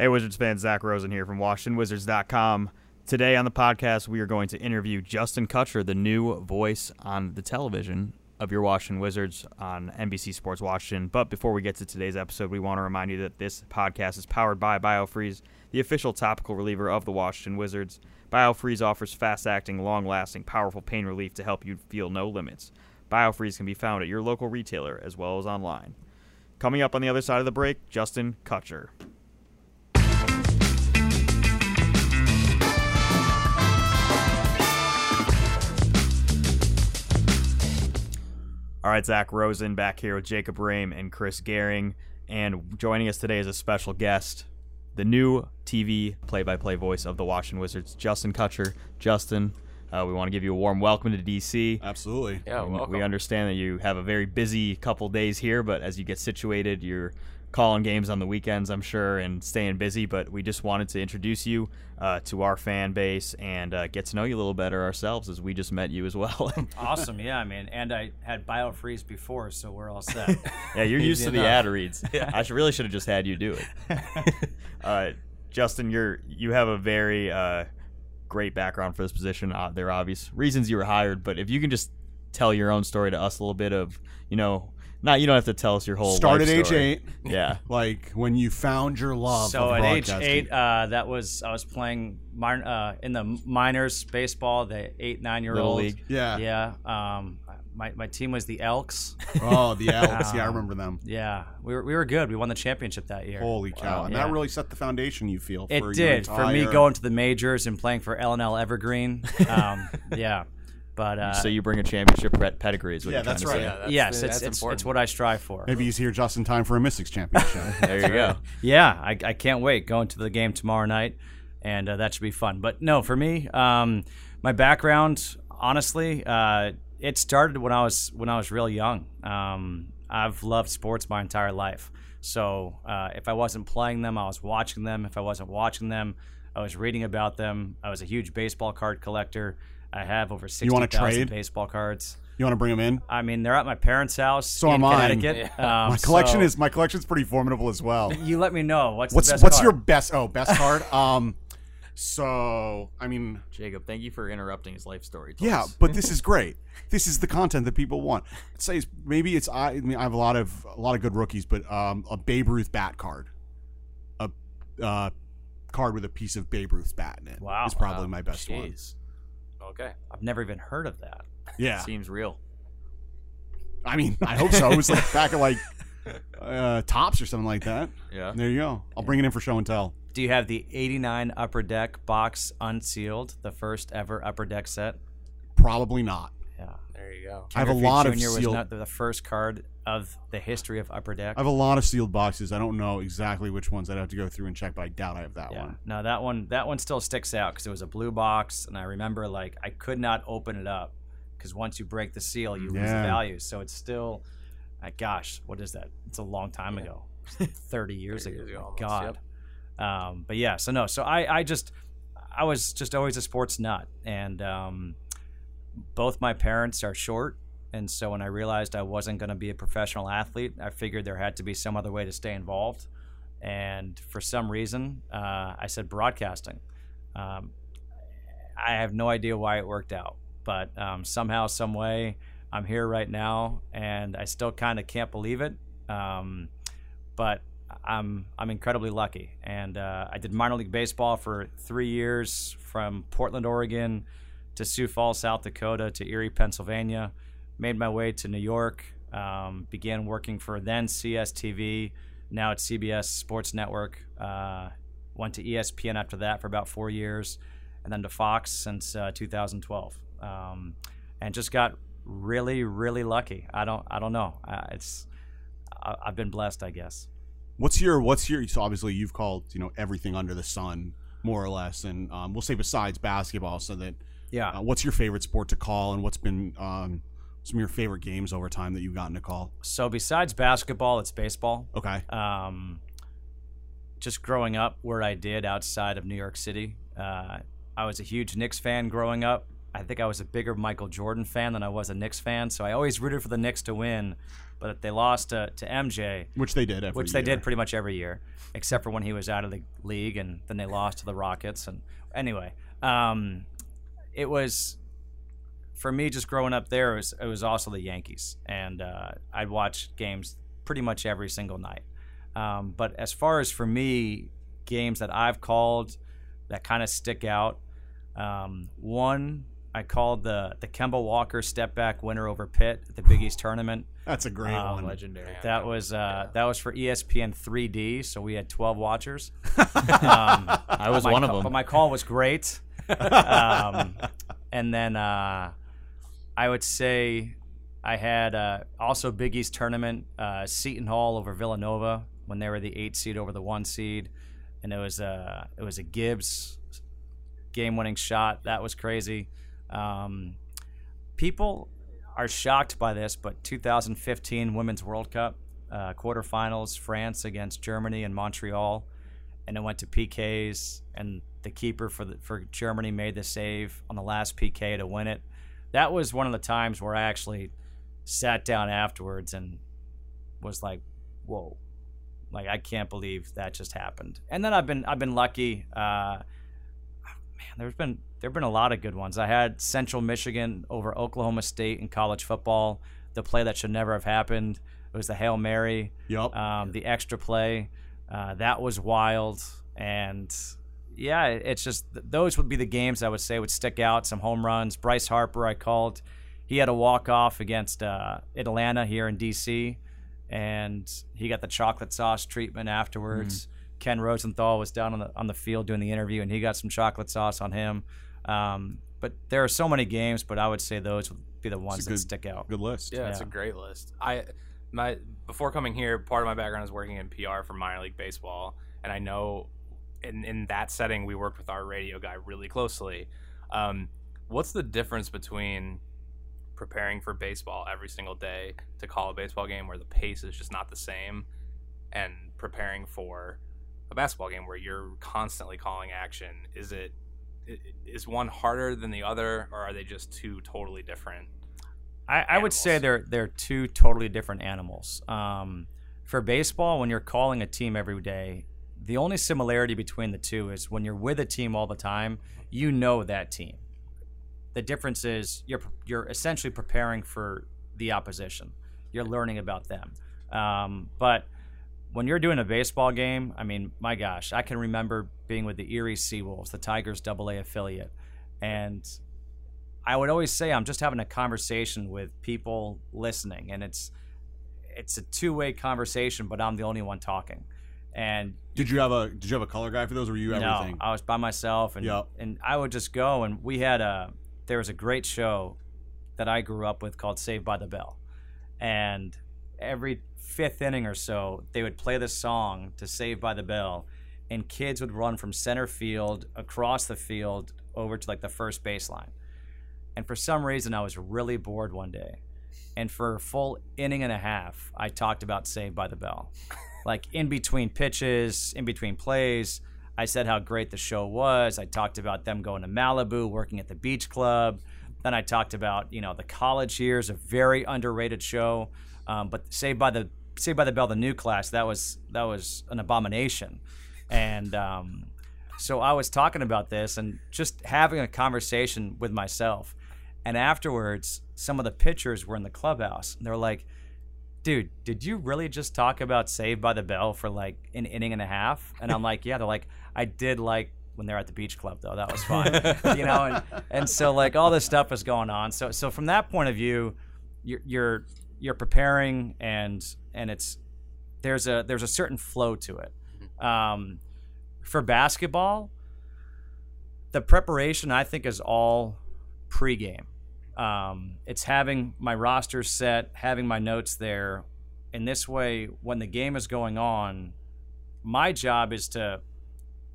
Hey, Wizards fans, Zach Rosen here from WashingtonWizards.com. Today on the podcast, we are going to interview Justin Kutcher, the new voice on the television of your Washington Wizards on NBC Sports Washington. But before we get to today's episode, we want to remind you that this podcast is powered by BioFreeze, the official topical reliever of the Washington Wizards. BioFreeze offers fast acting, long lasting, powerful pain relief to help you feel no limits. BioFreeze can be found at your local retailer as well as online. Coming up on the other side of the break, Justin Kutcher. All right, Zach Rosen back here with Jacob Rame and Chris Gehring. And joining us today is a special guest, the new TV play by play voice of the Washington Wizards, Justin Kutcher. Justin, uh, we want to give you a warm welcome to DC. Absolutely. Yeah, We- welcome. We understand that you have a very busy couple days here, but as you get situated, you're calling games on the weekends, I'm sure, and staying busy. But we just wanted to introduce you uh, to our fan base and uh, get to know you a little better ourselves as we just met you as well. Awesome, yeah, I mean, and I had BioFreeze before, so we're all set. yeah, you're used to the enough. ad reads. I should really should have just had you do it. uh, Justin, you're you have a very uh, great background for this position. Uh, there are obvious reasons you were hired, but if you can just tell your own story to us a little bit of, you know, not you don't have to tell us your whole Start life at age story. eight, Yeah. like when you found your love so of at age broadcasting. eight, uh, that was I was playing min- uh, in the minors baseball, the eight nine year Little old. league. Yeah. yeah. Um, my my team was the Elks. Oh, the Elks. yeah, I Um, remember them. Yeah, we were we were good. We won the championship that year. Holy cow! Wow, and yeah. that really set the foundation. You feel It your did for me entire- going to the majors and playing for L and L Evergreen. Um, yeah, but uh, so you bring a championship pet- pedigree is what Yeah, you're trying that's to right. say. Yeah, that's yes, it's that's it's, important. it's what I strive for. Maybe he's here just in time for a Mystics championship. There you go. Yeah, I, I can't wait going to the game tomorrow night, and uh, that should be fun. But no, for me, um, my background, honestly, uh, it started when I was when I was real young. Um, I've loved sports my entire life. So uh, if I wasn't playing them, I was watching them. If I wasn't watching them, I was reading about them. I was a huge baseball card collector. I have over sixty wanna trade? baseball cards. you want to bring them in? I mean, they're at my parents' house So in am I. Connecticut. Um, My collection so is my collection's pretty formidable as well. You let me know what's What's the best what's card? your best? Oh, best card. Um, so I mean, Jacob, thank you for interrupting his life story. Yeah, twice. but this is great. This is the content that people want. I'd say it's- maybe it's I, I mean I have a lot of a lot of good rookies, but um, a Babe Ruth bat card, a uh, card with a piece of Babe Ruth's bat in it. Wow. is probably Wow. my best one. Jeez. Okay. I've never even heard of that. Yeah, seems real. I mean I hope so. It was like back at like uh, Topps or something like that. Yeah. There you go. I'll bring it in for show and tell. Do you have the 89 Upper Deck box unsealed, the first ever Upper Deck set? Probably not. Yeah. There you go. I have a Griffey lot of Jr. was sealed. not the first card of the history of Upper Deck. I have a lot of sealed boxes. I don't know exactly which ones I'd have to go through and check, but I doubt I have that yeah. one. No, that one that one still sticks out because it was a blue box, and I remember like I could not open it up because once you break the seal, you lose the value. So it's still, uh, gosh, what is that? It's a long time ago, 30 years 30 ago. years almost, God. Um, but yeah, so no, so I, I just, I was just always a sports nut, and um, both my parents are short, and so when I realized I wasn't going to be a professional athlete, I figured there had to be some other way to stay involved, and for some reason, uh, I said broadcasting. Um, I have no idea why it worked out, but um, somehow, some way, I'm here right now, and I still kind of can't believe it. Um, but I'm I'm incredibly lucky, and uh, I did minor league baseball for three years, from Portland, Oregon, to Sioux Falls, South Dakota, to Erie, Pennsylvania. Made my way to New York. Um, began working for then CSTV, now it's CBS Sports Network. Uh, went to ESPN after that for about four years, and then to Fox since uh, 2012. Um, and just got really, really lucky. I don't I don't know. Uh, it's I, I've been blessed, I guess. What's your what's your so obviously you've called you know everything under the sun more or less, and um, we'll say besides basketball, so that Yeah. uh, what's your favorite sport to call, and what's been um, some of your favorite games over time that you've gotten to call? So besides basketball, it's baseball. Okay, Um, just growing up where I did outside of New York City, uh, I was a huge Knicks fan growing up. I think I was a bigger Michael Jordan fan than I was a Knicks fan, so I always rooted for the Knicks to win. But they lost to, to MJ, which they did every which they did pretty much every year, except for when he was out of the league, and then they lost to the Rockets. And anyway, um, it was for me just growing up there. It was, it was also the Yankees, and uh, I'd watch games pretty much every single night. Um, but as far as for me, games that I've called that kind of stick out, um, one I called the the Kemba Walker step back winner over Pitt at the Big East tournament. That's a great Um, one. Legendary. That was uh, that was for ESPN 3D, so we had 12 watchers. Um, I was my one of them. But my call was great. um, and then uh, I would say I had uh, also Big East tournament, uh, Seton Hall over Villanova when they were the eight seed over the one seed, and it was a it was a Gibbs game winning shot. That was crazy. Um, people are shocked by this, but 2015 Women's World Cup uh, quarterfinals, France against Germany and Montreal, and it went to PKs, and the keeper for the, for Germany made the save on the last PK to win it. That was one of the times where I actually sat down afterwards and was like, "Whoa." Like I can't believe that just happened. And then I've been I've been lucky. Uh, man, there's been there've been a lot of good ones. I had Central Michigan over Oklahoma State in college football. The play that should never have happened. It was the hail mary, Yep. um, the extra play. Uh, that was wild, and yeah, it's just those would be the games I would say would stick out. Some home runs. Bryce Harper, I called. He had a walk off against uh, Atlanta here in DC, and he got the chocolate sauce treatment afterwards. Ken Rosenthal was down on the on the field doing the interview, and he got some chocolate sauce on him. Um, but there are so many games, but I would say those would be the ones that good- stick out. Good list. Yeah, it's a great list. I my before coming here, part of my background is working in PR for minor league baseball, and I know in in that setting we worked with our radio guy really closely. Um, what's the difference between preparing for baseball every single day to call a baseball game where the pace is just not the same, and preparing for a basketball game where you're constantly calling action? Is it is one harder than the other, or are they just two totally different? I, I would say they're they're two totally different animals. Um, for baseball, when you're calling a team every day, the only similarity between the two is when you're with a team all the time, you know that team. The difference is you're you're essentially preparing for the opposition. You're learning about them. Um, but when you're doing a baseball game, I mean, my gosh, I can remember being with the Erie Seawolves, the Tigers Double A affiliate, and I would always say I'm just having a conversation with people listening, and it's it's a two way conversation, but I'm the only one talking. And Did you have a Did you have a color guy for those? Or were you everything? no, I was by myself, and Yep. and I would just go, and we had a there was a great show that I grew up with called Saved by the Bell, and every fifth inning or so they would play the song to Saved by the Bell, and kids would run from center field across the field over to like the first baseline, and for some reason I was really bored one day, and for a full inning and a half I talked about Saved by the Bell like in between pitches, in between plays. I said how great the show was. I talked about them going to Malibu, working at the beach club. Then I talked about you know the college years, a very underrated show. Um, but Saved by the Saved by the Bell, the new class, that was that was an abomination. And um, so I was talking about this and just having a conversation with myself. And afterwards, some of the pitchers were in the clubhouse. And they're like, dude, did you really just talk about Saved by the Bell for like an inning and a half? And I'm like, yeah. They're like, I did like when they're at the beach club though. That was fun, you know. And and so like all this stuff is going on. So so from that point of view, you're you're you're preparing and and it's there's a there's a certain flow to it. Um, for basketball, the preparation I think is all pregame. Um, it's having my roster set, having my notes there. In this way, when the game is going on, my job is to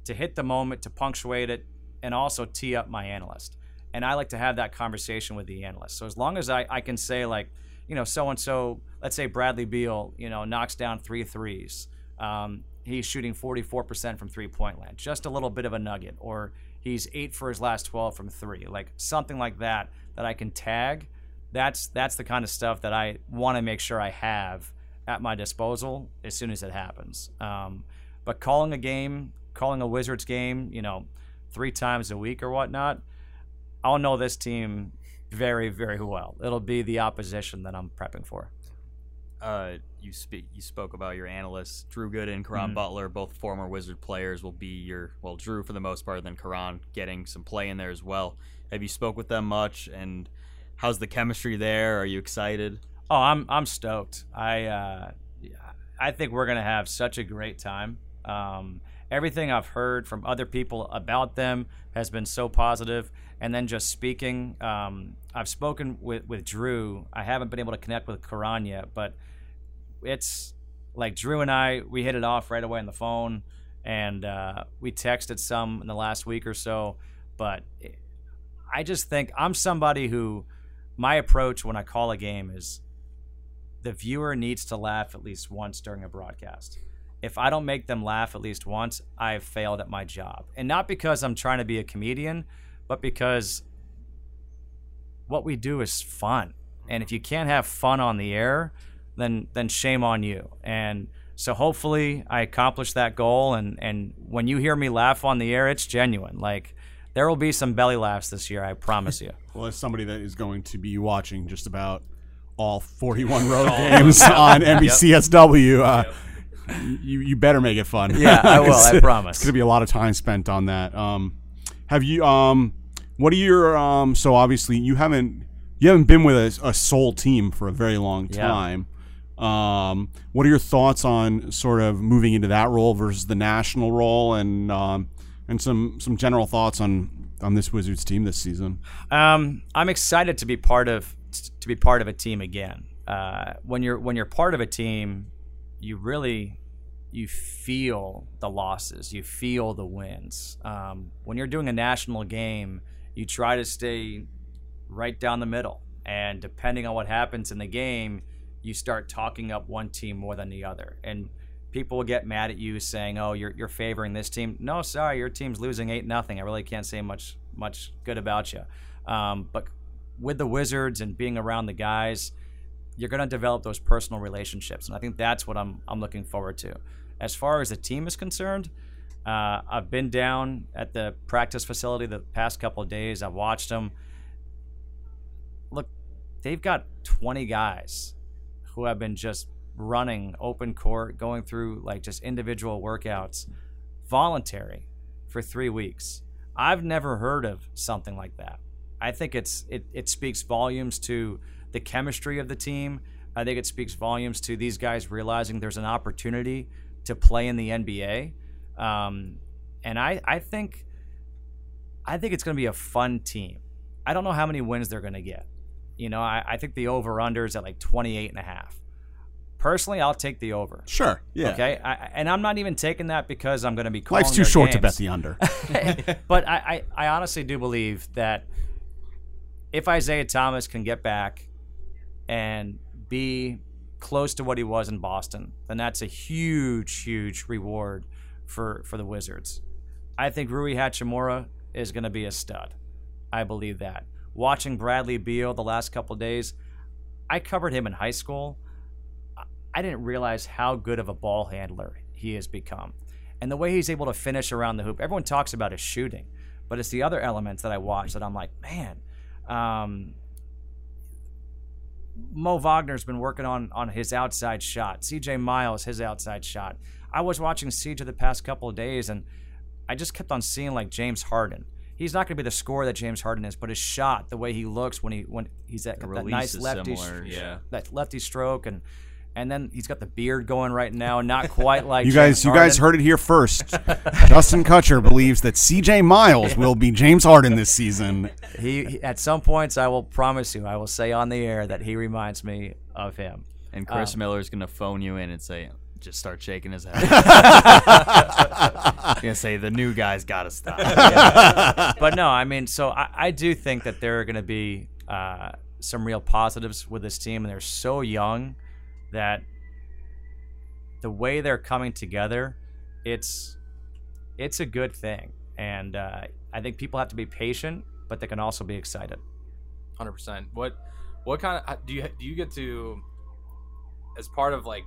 to hit the moment, to punctuate it, and also tee up my analyst. And I like to have that conversation with the analyst. So as long as I, I can say like, you know, so and so, let's say Bradley Beal, you know, knocks down three threes. Um, he's shooting 44% from three point land, just a little bit of a nugget. Or he's eight for his last 12 from three, like something like that that I can tag. That's that's the kind of stuff that I want to make sure I have at my disposal as soon as it happens. Um, but calling a game, calling a Wizards game, you know, three times a week or whatnot, I'll know this team very, very well. It'll be the opposition that I'm prepping for. Uh, you speak. You spoke about your analysts, Drew Gooden, Caron Mhm. Butler, both former Wizard players, will be your well, Drew for the most part, then Caron getting some play in there as well. Have you spoke with them much, and how's the chemistry there? Are you excited? Oh, I'm I'm stoked. I uh, I think we're gonna have such a great time. Um, everything I've heard from other people about them has been so positive. And then just speaking, um, I've spoken with, with Drew. I haven't been able to connect with Caron yet, but it's like Drew and I, we hit it off right away on the phone, and uh, we texted some in the last week or so. But I just think I'm somebody who my approach when I call a game is the viewer needs to laugh at least once during a broadcast. If I don't make them laugh at least once, I've failed at my job. And not because I'm trying to be a comedian, but because what we do is fun. And if you can't have fun on the air, then then shame on you. And so hopefully I accomplish that goal and and when you hear me laugh on the air, it's genuine. Like there will be some belly laughs this year, I promise you. Well, as somebody that is going to be watching just about all 41 road games on NBCSW, uh, you you better make it fun. Yeah, I will, I promise. It's going to be a lot of time spent on that. Um, have you? Um, what are your? Um, so obviously you haven't you haven't been with a, a sole team for a very long Yeah. time. Um, what are your thoughts on sort of moving into that role versus the national role, and um, and some some general thoughts on on this Wizards team this season? Um, I'm excited to be part of to be part of a team again. Uh, when you're when you're part of a team, you really you feel the losses, you feel the wins. Um, when you're doing a national game, you try to stay right down the middle, and depending on what happens in the game, you start talking up one team more than the other, and people will get mad at you saying, "Oh, you're you're favoring this team." No, sorry, your team's losing eight nothing. I really can't say much much good about you. Um, but with the Wizards and being around the guys, you're going to develop those personal relationships, and I think that's what I'm I'm looking forward to. As far as the team is concerned, uh, I've been down at the practice facility the past couple of days. I've watched them. Look, they've got 20 guys who have been just running open court, going through like just individual workouts, voluntary, for three weeks. I've never heard of something like that. I think it's it, it speaks volumes to the chemistry of the team. I think it speaks volumes to these guys realizing there's an opportunity to play in the NBA. Um, and I, I think I think it's going to be a fun team. I don't know how many wins they're going to get. You know, I, I think the over under is at like 28 and a half. Personally, I'll take the over. Sure. Yeah. Okay, I, and I'm not even taking that because I'm going to be calling Life's too short to bet the under. but I, I, I honestly do believe that if Isaiah Thomas can get back and be close to what he was in Boston, then that's a huge, huge reward for, for the Wizards. I think Rui Hachimura is going to be a stud. I believe that. Watching Bradley Beal the last couple days, I covered him in high school. I- I didn't realize how good of a ball handler he has become. And the way he's able to finish around the hoop. Everyone talks about his shooting, but it's the other elements that I watch that I'm like, man, um, Mo Wagner's been working on on his outside shot. CJ Miles, his outside shot. I was watching CJ the past couple of days, and I just kept on seeing like James Harden. He's not going to be the scorer that James Harden is, but his shot, the way he looks when he when he's at The that nice lefty, similar, yeah. that lefty stroke, and and then he's got the beard going right now, not quite like You James guys, you guys heard it here first. Justin Kutcher believes that C.J. Miles will be James Harden this season. He, he- at some points, I will promise you, I will say on the air that he reminds me of him. And Chris Miller is gonna phone you in and say, just start shaking his head. He's gonna say the new guy's got to stop. but no, I mean, so I, I do think that there are going to be uh, some real positives with this team, and they're so young that the way they're coming together, it's it's a good thing. And uh, I think people have to be patient, but they can also be excited. Hundred percent. What what kind of do you do you get to as part of like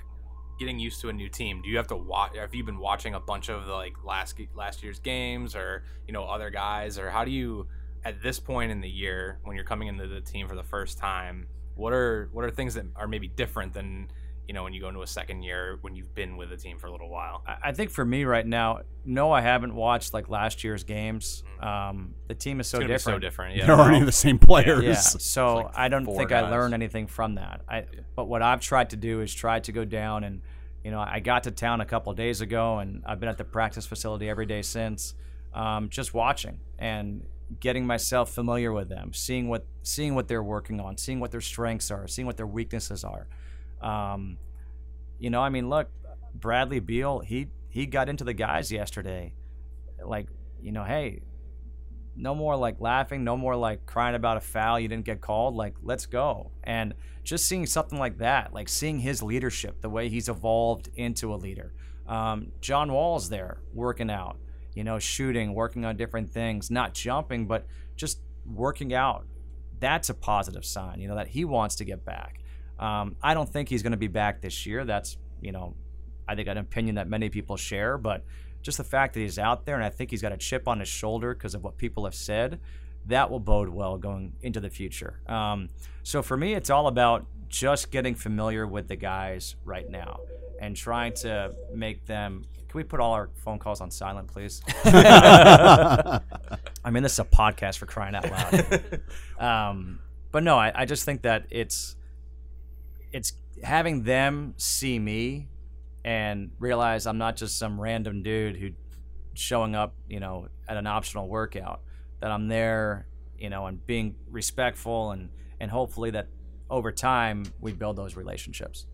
getting used to a new team? Do you have to watch? Have you been watching a bunch of the like last last year's games, or you know other guys, or how do you at this point in the year when you're coming into the team for the first time? What are what are things that are maybe different than you know when you go into a second year when you've been with the team for a little while? I I think for me right now, no, I haven't watched like last year's games. Um, the team is so It's different. be so different. They're Yeah. already the same players. Yeah, so like I don't think guys. I learned anything from that. I, but what I've tried to do is try to go down and, you know, I got to town a couple days ago and I've been at the practice facility every day since, um, just watching and getting myself familiar with them, seeing what seeing what they're working on, seeing what their strengths are, seeing what their weaknesses are. Um, you know, I mean, look, Bradley Beal, he he got into the guys yesterday, like, you know, hey, no more like laughing, no more like crying about a foul you didn't get called. Like, let's go. And just seeing something like that, like seeing his leadership, the way he's evolved into a leader. Um, John Wall's there working out, you know, shooting, working on different things, not jumping, but just working out. That's a positive sign, you know, that he wants to get back. Um, I don't think he's going to be back this year. That's, you know, I think an opinion that many people share, but just the fact that he's out there and I think he's got a chip on his shoulder because of what people have said, that will bode well going into the future. Um, so for me, it's all about just getting familiar with the guys right now and trying to make them. Can we put all our phone calls on silent, please? I mean, this is a podcast for crying out loud. um, but no, I, I just think that it's it's having them see me and realize I'm not just some random dude who showing up, you know, at an optional workout. That I'm there, you know, and being respectful and and hopefully that over time we build those relationships.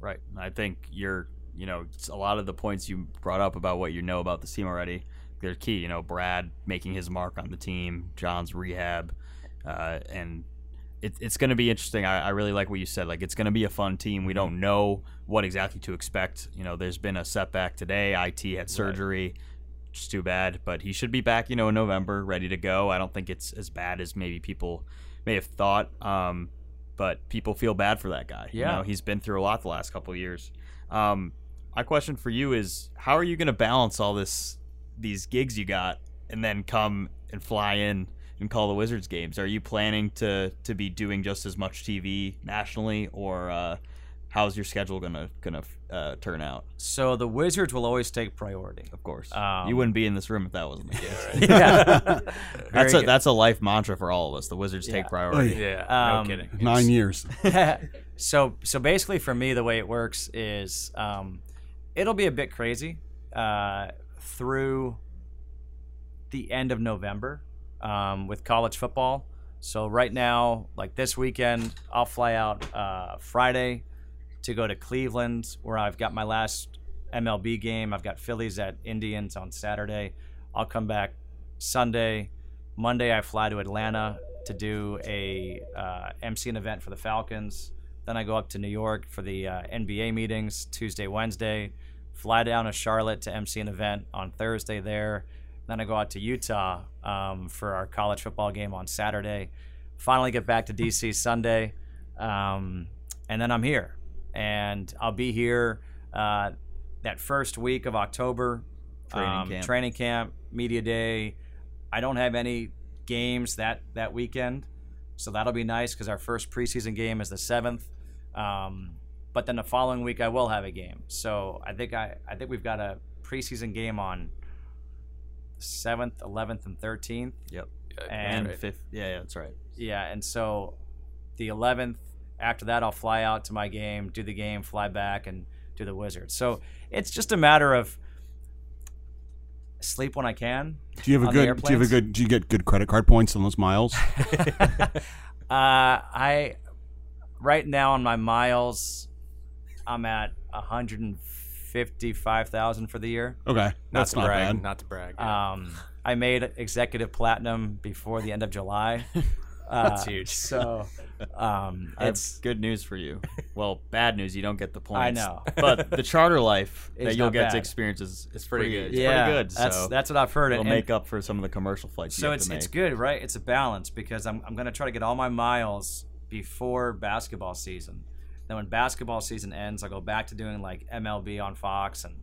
Right. I think you're, you know, a lot of the points you brought up about what you know about the team already, they're key. You know, Brad making his mark on the team, John's rehab, uh, and it, it's going to be interesting. I, I really like what you said. Like, it's going to be a fun team. We don't know what exactly to expect. You know, there's been a setback today. IT had surgery. Just too bad, but he should be back, you know, in November, ready to go. I don't think it's as bad as maybe people may have thought. Um, but people feel bad for that guy. You Yeah. know, he's been through a lot the last couple of years. Um, my question for you is, how are you going to balance all this, these gigs you got, and then come and fly in and call the Wizards games? Are you planning to to be doing just as much TV nationally, or uh, how's your schedule gonna gonna uh, turn out? So the Wizards will always take priority. Of course, Um, you wouldn't be in this room if that wasn't the case. yeah. that's Very a that's a life mantra for all of us. The Wizards Yeah. take priority. Yeah. Um, no kidding. Nine years. so so basically for me the way it works is um, it'll be a bit crazy uh, through the end of November um, with college football. So right now, like this weekend, I'll fly out uh, Friday to go to Cleveland where I've got my last MLB game. I've got Phillies at Indians on Saturday. I'll come back Sunday. Monday, I fly to Atlanta to do a uh, MC an event for the Falcons. Then I go up to New York for the uh, NBA meetings Tuesday, Wednesday. Fly down to Charlotte to MC an event on Thursday there. Then I go out to Utah um, for our college football game on Saturday. Finally get back to DC Sunday, um, and then I'm here. And I'll be here uh, that first week of October. Training um, camp. Training camp, media day. I don't have any games that that weekend, so that'll be nice because our first preseason game is the seventh. Um, but then the following week I will have a game. So I think I I think we've got a preseason game on seventh, eleventh, and thirteenth. Yep. And And fifth. Yeah, yeah, that's right. yeah, and so the 11th, after that, I'll fly out to my game, do the game, fly back, and do the Wizards. So it's just a matter of sleep when I can. Do you have a good? Do you have a good? Do you get good credit card points on those miles? uh, I right now on my miles, I'm at 155,000 for the year. Okay, Not that's to not brag. bad. Not to brag. Um, I made executive platinum before the end of July. Uh, That's huge. So um, it's good news for you. Well, bad news, you don't get the points. I know. But the charter life that you'll not get to bad. experience is, is pretty pretty good. It's yeah, pretty good. That's so that's what I've heard. it'll and- make up for some of the commercial flights you so have it's to make. it's good, right? It's a balance because I'm I'm gonna try to get all my miles before basketball season. Then when basketball season ends, I'll go back to doing like MLB on Fox, and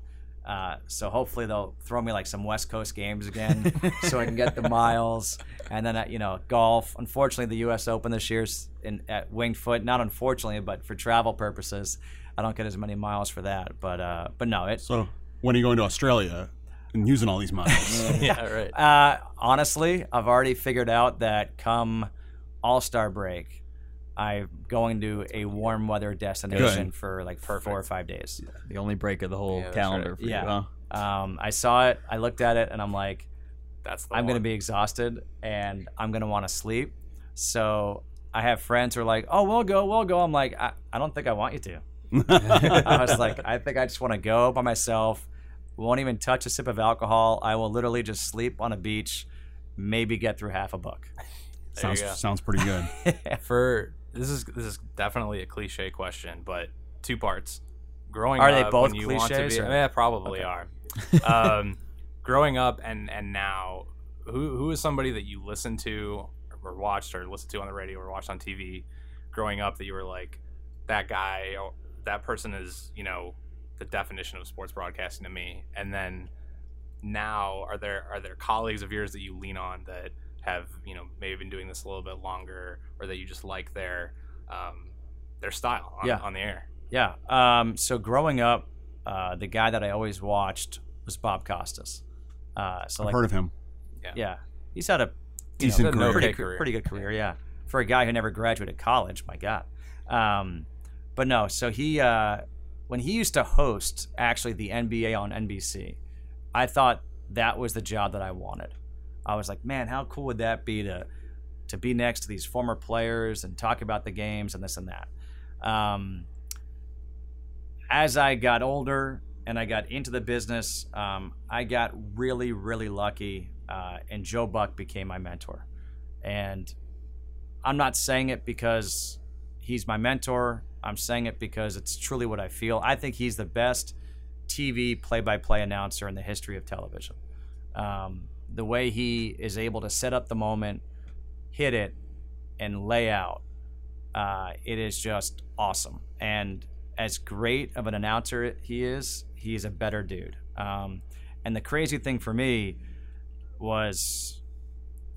uh, so hopefully they'll throw me like some West Coast games again, so I can get the miles. And then uh, you know golf. Unfortunately, the U.S. Open this year's in at Winged Foot. Not unfortunately, but for travel purposes, I don't get as many miles for that. But uh, but no, it's So when are you going to Australia and using all these miles? yeah, right. Uh, honestly, I've already figured out that come All Star break, I'm going to a warm weather destination Good. for like for four or five days. the only break of the whole Yeah, calendar right. for you, Yeah. huh? Um, I saw it, I looked at it, and I'm like, That's the I'm going to be exhausted and I'm going to want to sleep. So I have friends who are like, oh, we'll go, we'll go. I'm like, I, I don't think I want you to. I was like, I think I just want to go by myself. Won't even touch a sip of alcohol. I will literally just sleep on a beach, maybe get through half a book. There sounds sounds pretty good. for this is this is definitely a cliche question, but two parts. Growing Are they up, both want to cliches, be, or- yeah, probably Okay. are. Um, growing up and and now, who who is somebody that you listened to or watched or listened to on the radio or watched on TV growing up that you were like that guy or that person is you know the definition of sports broadcasting to me, and then now are there are there colleagues of yours that you lean on that have you know maybe been doing this a little bit longer or that you just like their um, their style on, Yeah. on the air Yeah. Um, so growing up, uh, the guy that I always watched was Bob Costas. Uh, so I've like, heard of him. yeah, yeah. he's had a Decent know, career. pretty, career. pretty good career. Yeah, for a guy who never graduated college, my God. Um, but no, so he uh, when he used to host actually the NBA on NBC, I thought that was the job that I wanted. I was like, man, how cool would that be to to be next to these former players and talk about the games and this and that. Um, as I got older and I got into the business, um, I got really, really lucky, uh, and Joe Buck became my mentor. And I'm not saying it because he's my mentor. I'm saying it because it's truly what I feel. I think he's the best TV play-by-play announcer in the history of television. Um, the way he is able to set up the moment, hit it, and lay out, uh, it is just awesome. And as great of an announcer he is, he is a better dude. Um, and the crazy thing for me was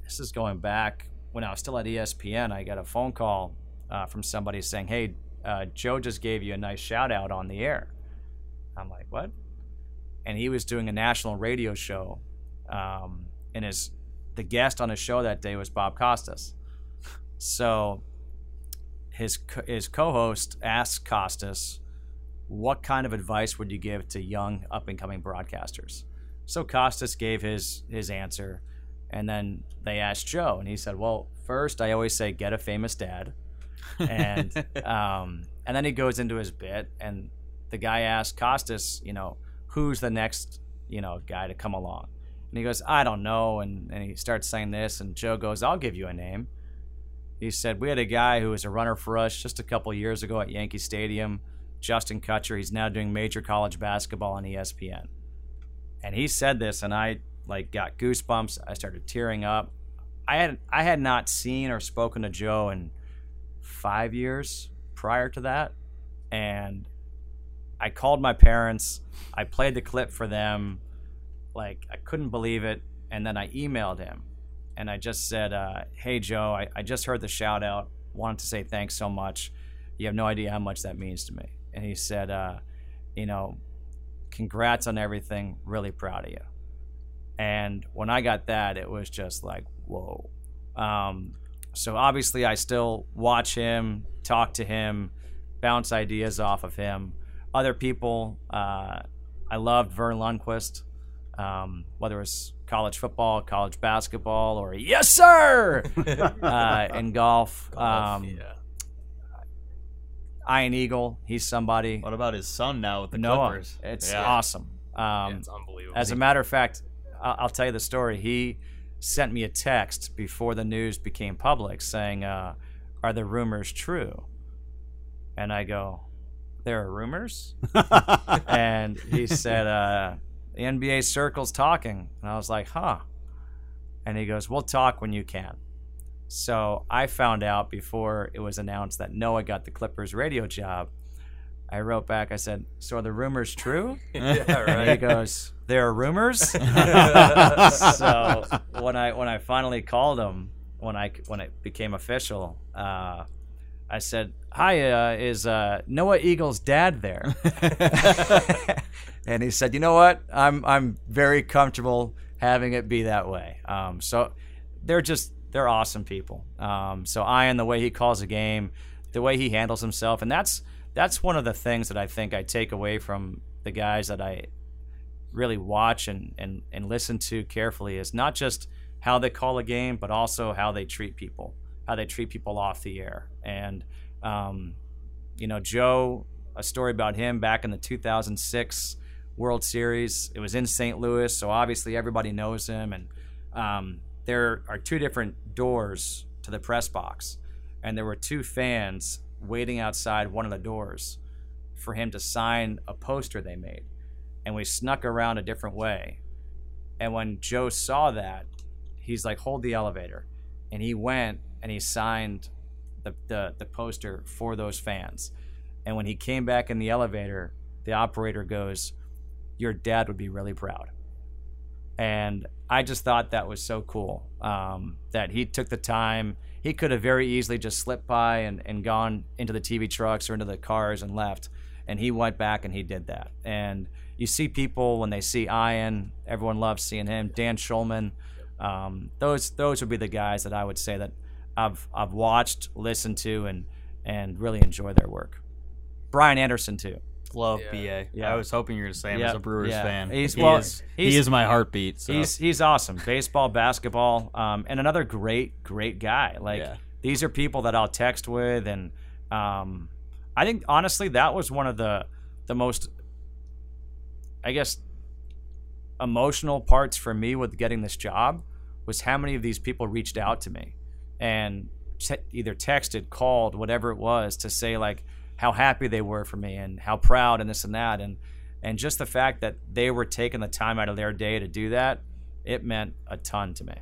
this is going back when I was still at ESPN. I got a phone call uh, from somebody saying, "Hey, uh, Joe just gave you a nice shout out on the air." I'm like, "What?" And he was doing a national radio show, um, and his the guest on his show that day was Bob Costas. So his co- his co-host asked Costas, "What kind of advice would you give to young up and coming broadcasters?" So Costas gave his his answer, and then they asked Joe, and he said, "Well, first I always say get a famous dad." and um, and then he goes into his bit, and the guy asked Costas, you know, who's the next, you know, guy to come along, and he goes, I don't know, and and he starts saying this, and Joe goes, I'll give you a name. He said we had a guy who was a runner for us just a couple years ago at Yankee Stadium, Justin Kutcher. He's now doing major college basketball on ESPN, and he said this, and I like got goosebumps. I started tearing up. I had I had not seen or spoken to Joe in five years prior to that. And I called my parents. I played the clip for them. Like, I couldn't believe it. And then I emailed him and I just said, uh, Hey, Joe, I, I just heard the shout out. Wanted to say thanks so much. You have no idea how much that means to me. And he said, uh, You know, congrats on everything. Really proud of you. And when I got that, it was just like, whoa. Um, so obviously, I still watch him, talk to him, bounce ideas off of him. Other people, uh, I loved Verne Lundquist, um, whether it's college football, college basketball, or yes, sir, uh, in golf. Um, yeah. Ian Eagle, he's somebody. What about his son now with the Noah, Clippers? it's Yeah. awesome. Yeah, Um, it's unbelievable as a matter of fact, I'll, I'll tell you the story. He sent me a text before the news became public saying, uh, "Are the rumors true?" And I go, "There are rumors." and he said, uh, "The NBA circle's talking," and I was like, "Huh." And he goes, "We'll talk when you can." So I found out before it was announced that Noah got the Clippers radio job. I wrote back. I said, "So are the rumors true?" yeah, And he goes, "There are rumors." so when I when I finally called him, when I when it became official, uh, I said, "Hi, uh, is uh, Noah Eagle's dad there?" and he said, "You know what? I'm I'm very comfortable having it be that way." Um, so they're just they're awesome people. Um, so Ian, the way he calls a game, the way he handles himself, and that's that's one of the things that I think I take away from the guys that I really watch and, and, and listen to carefully is not just how they call a game, but also how they treat people, how they treat people off the air. And, um, you know, Joe, a story about him back in the 2006 World Series. It was in St. Louis, so obviously everybody knows him. And um, there are two different doors to the press box, and there were two fans waiting outside one of the doors for him to sign a poster they made. And we snuck around a different way. And when Joe saw that, he's like, hold the elevator. And he went and he signed the, the, the poster for those fans. And when he came back in the elevator, the operator goes, Your dad would be really proud. And I just thought that was so cool um, that he took the time. He could have very easily just slipped by and, and gone into the TV trucks or into the cars and left. And he went back and he did that. And you see people when they see Ian, everyone loves seeing him. Dan Shulman, um, those those would be the guys that I would say that I've I've watched, listened to, and and really enjoy their work. Brian Anderson too. Love Yeah. BA. Yeah. I was hoping you were going to say him Yeah, as a Brewers yeah. fan. He's- he, well, is, he's- he is my heartbeat. So. He's he's awesome. Baseball, basketball, um, and another great great guy. Like Yeah. these are people that I'll text with, and um, I think honestly that was one of the the most, I guess, emotional parts for me with getting this job was how many of these people reached out to me and te- either texted, called, whatever it was, to say like how happy they were for me and how proud and this and that and and just the fact that they were taking the time out of their day to do that, it meant a ton to me.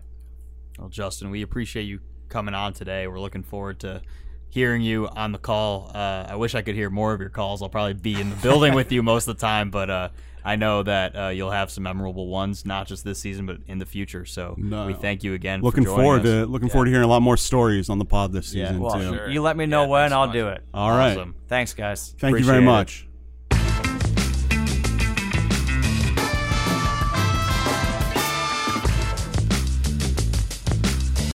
Well, Justin, we appreciate you coming on today. We're looking forward to hearing you on the call. Uh, I wish I could hear more of your calls. I'll probably be in the building with you most of the time, but uh, I know that uh, you'll have some memorable ones, not just this season, but in the future. So No. we thank you again. looking for forward us. to looking forward to hearing a lot more stories on the pod this Yeah. season Well, too. Sure. you let me know Yeah, when, I'll much. do it. All right. Awesome. Thanks, guys. Thank you Appreciate very it. much.